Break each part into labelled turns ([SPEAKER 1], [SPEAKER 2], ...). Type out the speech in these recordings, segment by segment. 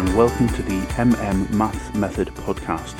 [SPEAKER 1] And welcome to the MM Math Method podcast.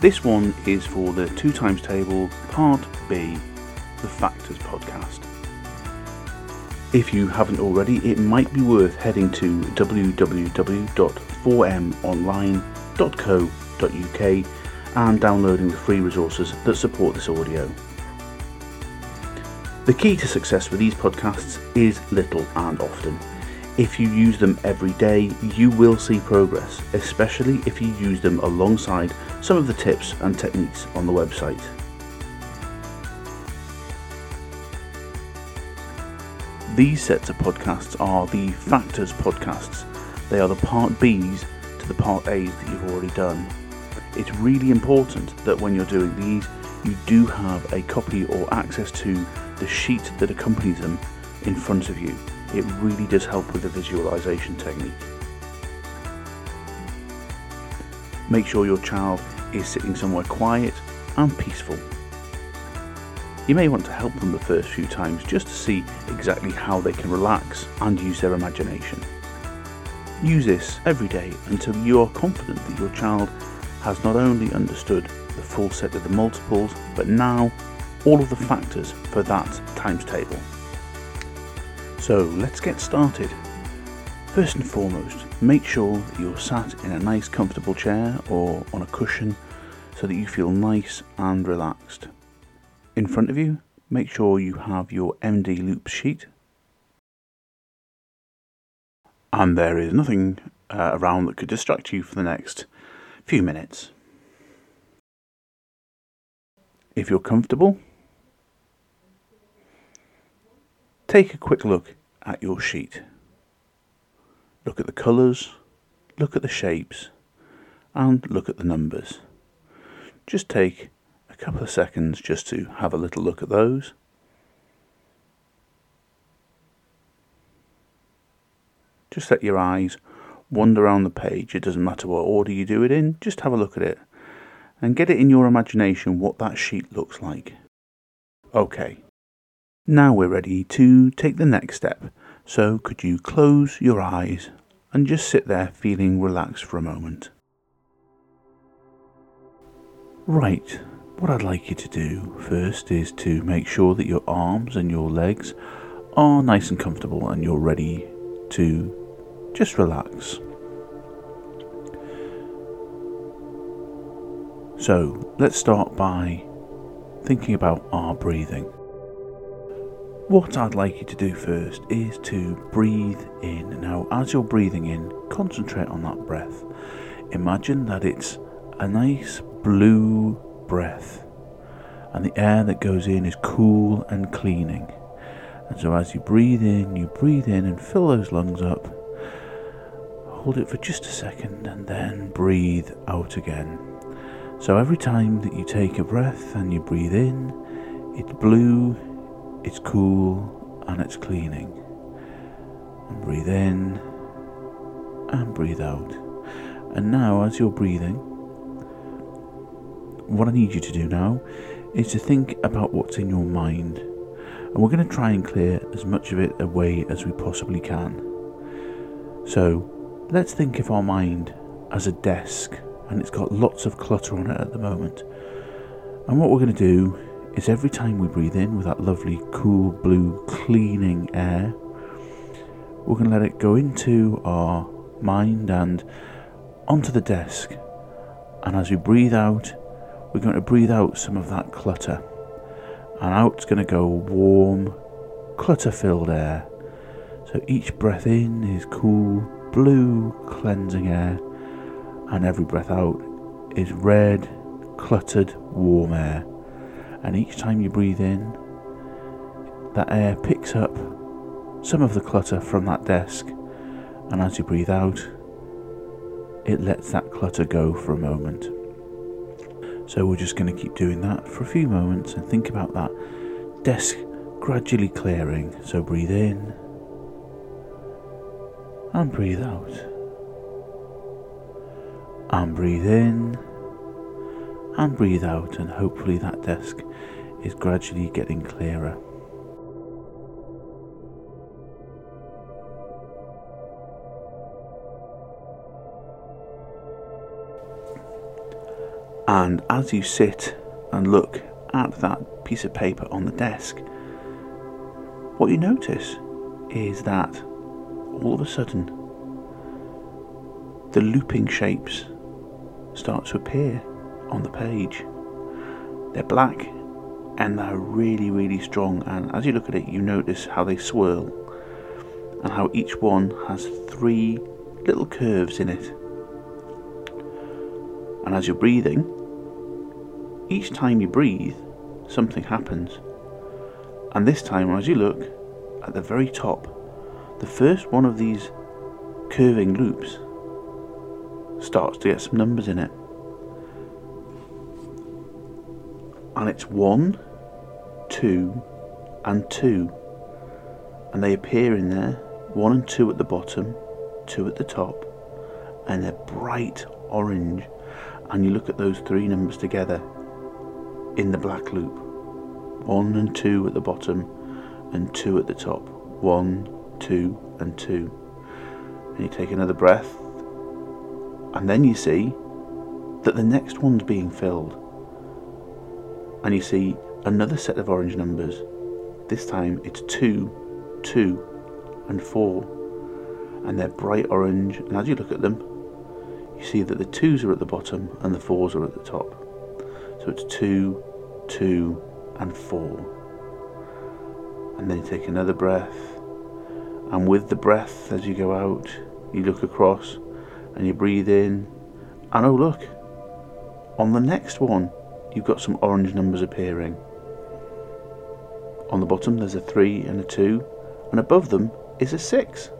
[SPEAKER 1] This one is for the two times table, part B, the Factors podcast. If you haven't already, it might be worth heading to www.4monline.co.uk and downloading the free resources that support this audio. The key to success with these podcasts is little and often. If you use them every day, you will see progress, especially if you use them alongside some of the tips and techniques on the website. These sets of podcasts are the Factors podcasts. They are the Part Bs to the Part As that you've already done. It's really important that when you're doing these, you do have a copy or access to the sheet that accompanies them in front of you. It really does help with the visualization technique. Make sure your child is sitting somewhere quiet and peaceful. You may want to help them the first few times just to see exactly how they can relax and use their imagination. Use this every day until you are confident that your child has not only understood the full set of the multiples, but now all of the factors for that times table. So let's get started. First and foremost, make sure that you're sat in a nice comfortable chair or on a cushion so that you feel nice and relaxed. In front of you, make sure you have your MD loop sheet. And there is nothing uh, around that could distract you for the next few minutes. If you're comfortable, take a quick look at your sheet. Look at the colours, look at the shapes, and look at the numbers. Just take a couple of seconds just to have a little look at those. Just let your eyes wander around the page. It doesn't matter what order you do it in, just have a look at it and get it in your imagination what that sheet looks like. Okay, now we're ready to take the next step. So could you close your eyes and just sit there feeling relaxed for a moment? Right, what I'd like you to do first is to make sure that your arms and your legs are nice and comfortable and you're ready to just relax. So let's start by thinking about our breathing. What I'd like you to do first is to breathe in. Now, as you're breathing in, concentrate on that breath. Imagine that it's a nice blue breath, and the air that goes in is cool and cleaning. And so, as you breathe in, you breathe in and fill those lungs up. Hold it for just a second and then breathe out again. So every time that you take a breath and you breathe in, it's blue, it's cool, and it's cleaning. And breathe in and breathe out. And now, as you're breathing, what I need you to do now is to think about what's in your mind. And we're going to try and clear as much of it away as we possibly can. So, let's think of our mind as a desk and it's got lots of clutter on it at the moment. And what we're going to do is every time we breathe in with that lovely, cool, blue, cleaning air, we're going to let it go into our mind and onto the desk. And as we breathe out, we're going to breathe out some of that clutter. And out's going to go warm, clutter filled air. So each breath in is cool, blue, cleansing air and every breath out is red, cluttered, warm air. And each time you breathe in, that air picks up some of the clutter from that desk, and as you breathe out, it lets that clutter go for a moment. So we're just going to keep doing that for a few moments and think about that desk gradually clearing. So breathe in and breathe out and breathe in and breathe out, and hopefully that desk is gradually getting clearer. And as you sit and look at that piece of paper on the desk, what you notice is that all of a sudden the looping shapes start to appear on the page. They're black and they're really, really strong. And as you look at it, you notice how they swirl and how each one has three little curves in it. And as you're breathing, each time you breathe, something happens. And this time, as you look at the very top, the first one of these curving loops starts to get some numbers in it. And it's one, two, and two. And they appear in there one and two at the bottom, two at the top, and they're bright orange. And you look at those three numbers together in the black loop one and two at the bottom, and two at the top. One, two, and two. And you take another breath, and then you see that the next one's being filled. And you see another set of orange numbers. This time it's two, two, and four. And they're bright orange, and as you look at them, you see that the twos are at the bottom and the fours are at the top. So it's two, two, and four. And then you take another breath, and with the breath as you go out, you look across and you breathe in, and oh, look, on the next one, you've got some orange numbers appearing. On the bottom, there's a 3 and a 2, and above them is a 6.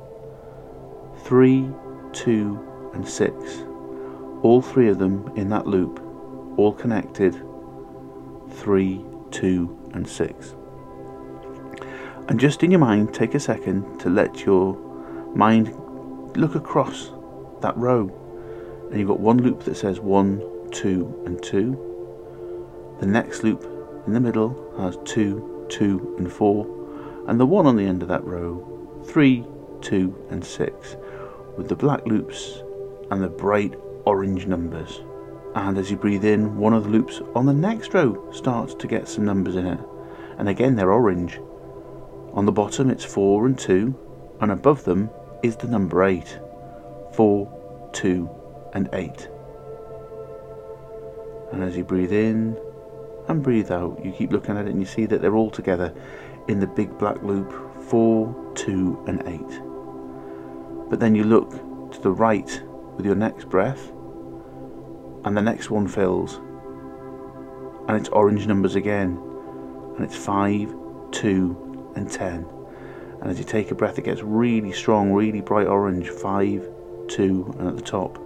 [SPEAKER 1] 3, 2, and 6. All three of them in that loop, all connected. 3, 2, and 6. And just in your mind, take a second to let your mind look across that row. And you've got one loop that says 1, 2, and 2. The next loop in the middle has 2, 2, and 4. And the one on the end of that row, 3, 2, and 6, with the black loops and the bright orange numbers. And as you breathe in, one of the loops on the next row starts to get some numbers in it. And again, they're orange. On the bottom, it's 4 and 2, and above them is the number 8. 4, 2, and 8. And as you breathe in and breathe out, you keep looking at it and you see that they're all together in the big black loop 4, 2, and 8. But then you look to the right with your next breath, and the next one fills, and it's orange numbers again, and it's 5, 2, and 10. And as you take a breath, it gets really strong, really bright orange 5, 2, and at the top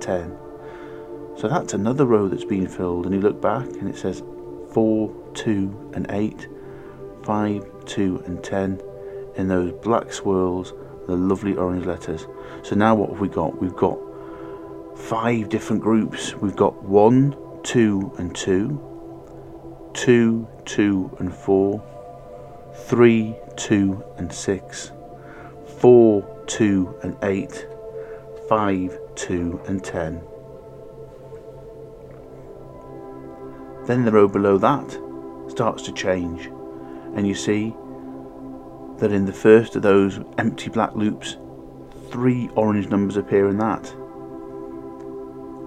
[SPEAKER 1] 10. So that's another row that's been filled, and you look back and it says 4, 2, and 8. 5, 2, and 10 in those black swirls, the lovely orange letters. So now what have we got? We've got five different groups. We've got 1, 2, and 2, 2, 2, and 4, 3, 2, and 6, 4, 2, and 8, 5, 2, and 10. Then the row below that starts to change and you see that in the first of those empty black loops, three orange numbers appear in that.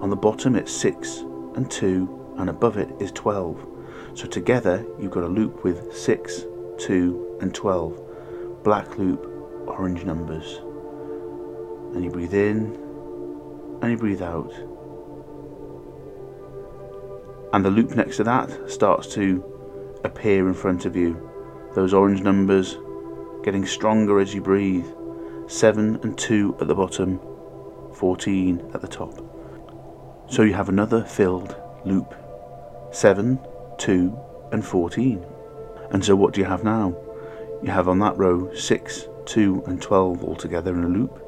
[SPEAKER 1] On the bottom, it's 6 and 2, and above it is 12. So together, you've got a loop with 6, 2, and 12. Black loop, orange numbers. And you breathe in, and you breathe out. And the loop next to that starts to appear in front of you those orange numbers getting stronger as you breathe. 7 and 2 at the bottom, 14 at the top. So you have another filled loop 7, 2, and 14. And so what do you have now? You have on that row 6, 2, and 12 all together in a loop,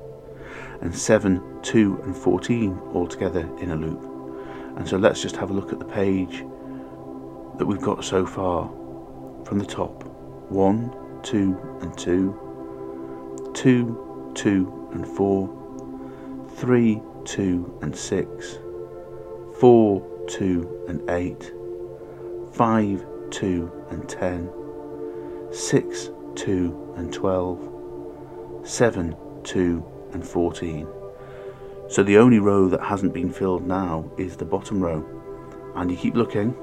[SPEAKER 1] and 7, 2, and 14 all together in a loop. And so let's just have a look at the page that we've got so far from the top. 1, 2 and 2, 2, 2 and 4, 3, 2 and 6, 4, 2, and 8, 5, 2, and 10, 6, 2, and 12, 7, 2, and 14. So the only row that hasn't been filled now is the bottom row. And you keep looking,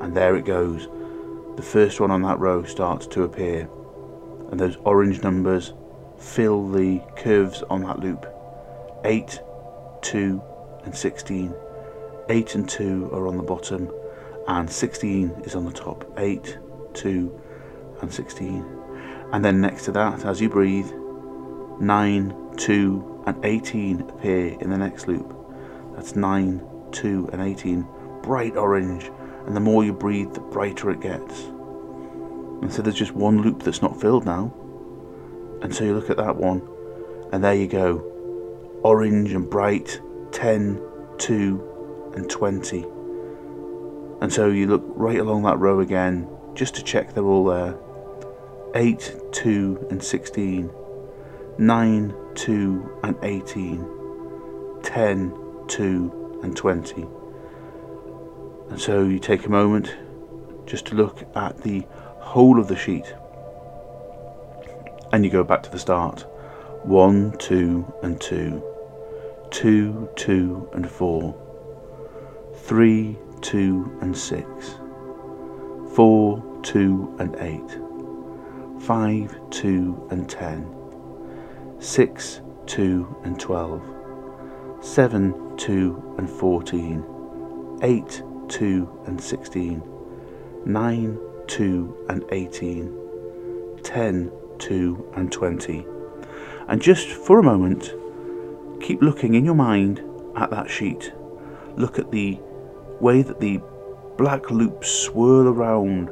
[SPEAKER 1] and there it goes. The first one on that row starts to appear, and those orange numbers fill the curves on that loop 8, 2, and 16. 8 and 2 are on the bottom, and 16 is on the top. 8, 2, and 16. And then next to that, as you breathe, 9, 2, and 18 appear in the next loop. That's 9, 2, and 18. Bright orange, and the more you breathe, the brighter it gets. And so there's just one loop that's not filled now. And so you look at that one, and there you go. Orange and bright, 10, 2, and 20. And so you look right along that row again, just to check they're all there. 8, 2, and 16. 9, 2, and 18. 10, 2, and 20. And so you take a moment just to look at the whole of the sheet. And you go back to the start. 1, 2, and 2. 2, 2, and 4. 3, 2, and 6. 4, 2, and 8. 5, 2, and 10. 6, 2, and 12. 7, 2, and 14. 8, 2, and 16. 9, 2, and 18. 10, 2, and 20. And just for a moment, keep looking in your mind at that sheet. Look at the way that the black loops swirl around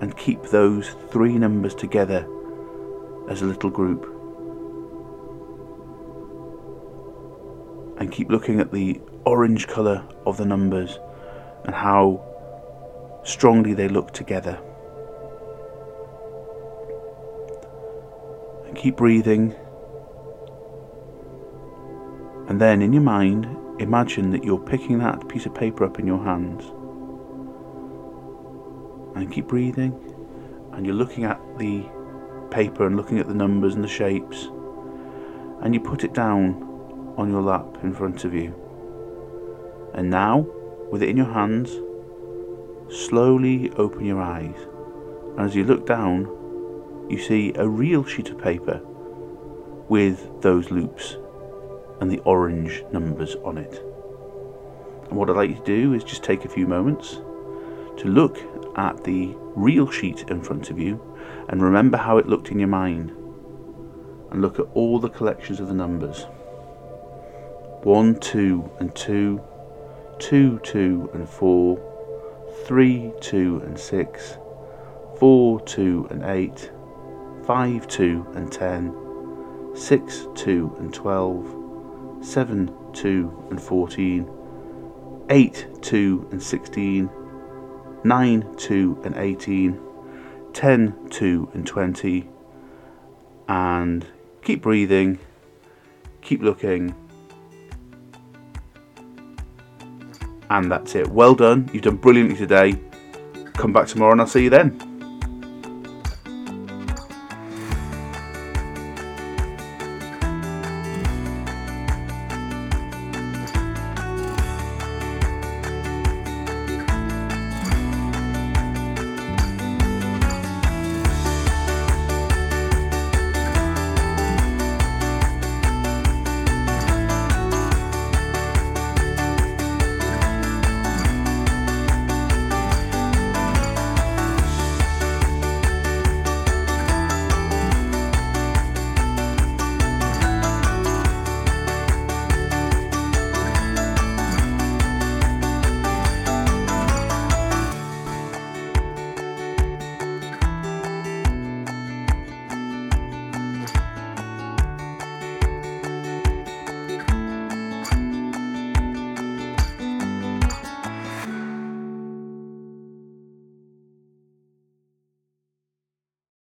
[SPEAKER 1] and keep those three numbers together as a little group. And keep looking at the orange colour of the numbers and how strongly they look together. And keep breathing and then in your mind, imagine that you're picking that piece of paper up in your hands. And keep breathing. And you're looking at the paper and looking at the numbers and the shapes. And you put it down on your lap in front of you. And now, with it in your hands, slowly open your eyes. And as you look down, you see a real sheet of paper with those loops and the orange numbers on it. And what I'd like you to do is just take a few moments to look at the real sheet in front of you and remember how it looked in your mind. And look at all the collections of the numbers 1, 2, and 2, 2, 2, and 4, 3, 2, and 6, 4, 2, and 8, 5, 2, and 10, 6, 2, and 12, 7, 2, and 14, 8, 2, and 16, 9, 2, and 18, 10, 2, and 20, and keep breathing, keep looking, and that's it. Well done, you've done brilliantly today. Come back tomorrow and I'll see you then.